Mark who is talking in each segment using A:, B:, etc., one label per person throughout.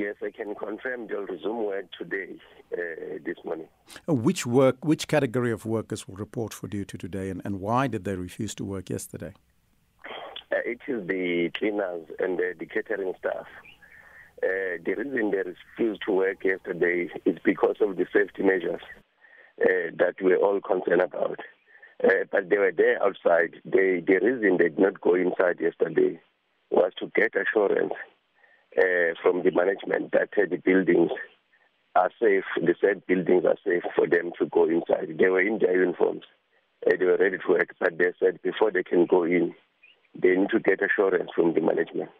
A: Yes, I can confirm they'll resume work today, uh, this morning.
B: Which work, which category of workers will report for duty today, and, and why did they refuse to work yesterday?
A: Uh, it is the cleaners and uh, the catering staff. Uh, the reason they refused to work yesterday is because of the safety measures uh, that we're all concerned about. Uh, but they were there outside. They, the reason they did not go inside yesterday was to get assurance uh, from the management that uh, the buildings are safe, the said buildings are safe for them to go inside. They were in their uniforms. Uh, they were ready to work, but they said before they can go in, they need to get assurance from the management.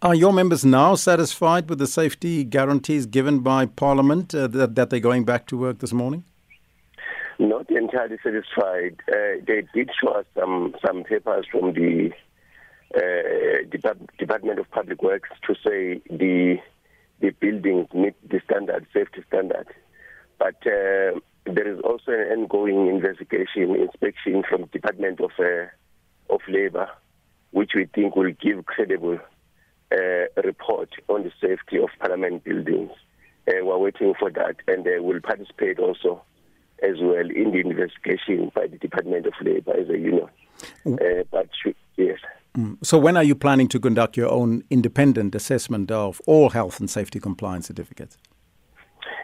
B: Are your members now satisfied with the safety guarantees given by Parliament uh, that, that they're going back to work this morning?
A: Not entirely satisfied. Uh, they did show us some, some papers from the Depart- Department of Public Works to say the the buildings meet the standard, safety standard. But uh, there is also an ongoing investigation, inspection from Department of uh, of Labour, which we think will give credible uh, report on the safety of Parliament buildings. Uh, we're waiting for that, and uh, will participate also as well in the investigation by the Department of Labour as a union. Uh, but should, yes.
B: So, when are you planning to conduct your own independent assessment of all health and safety compliance certificates?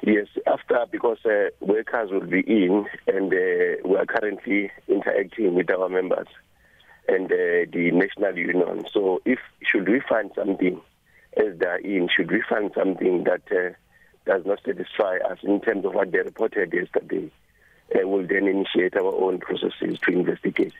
A: Yes, after because uh, workers will be in, and uh, we are currently interacting with our members and uh, the national union. So, if should we find something as they are in, should we find something that uh, does not satisfy us in terms of what they reported yesterday, uh, we'll then initiate our own processes to investigate.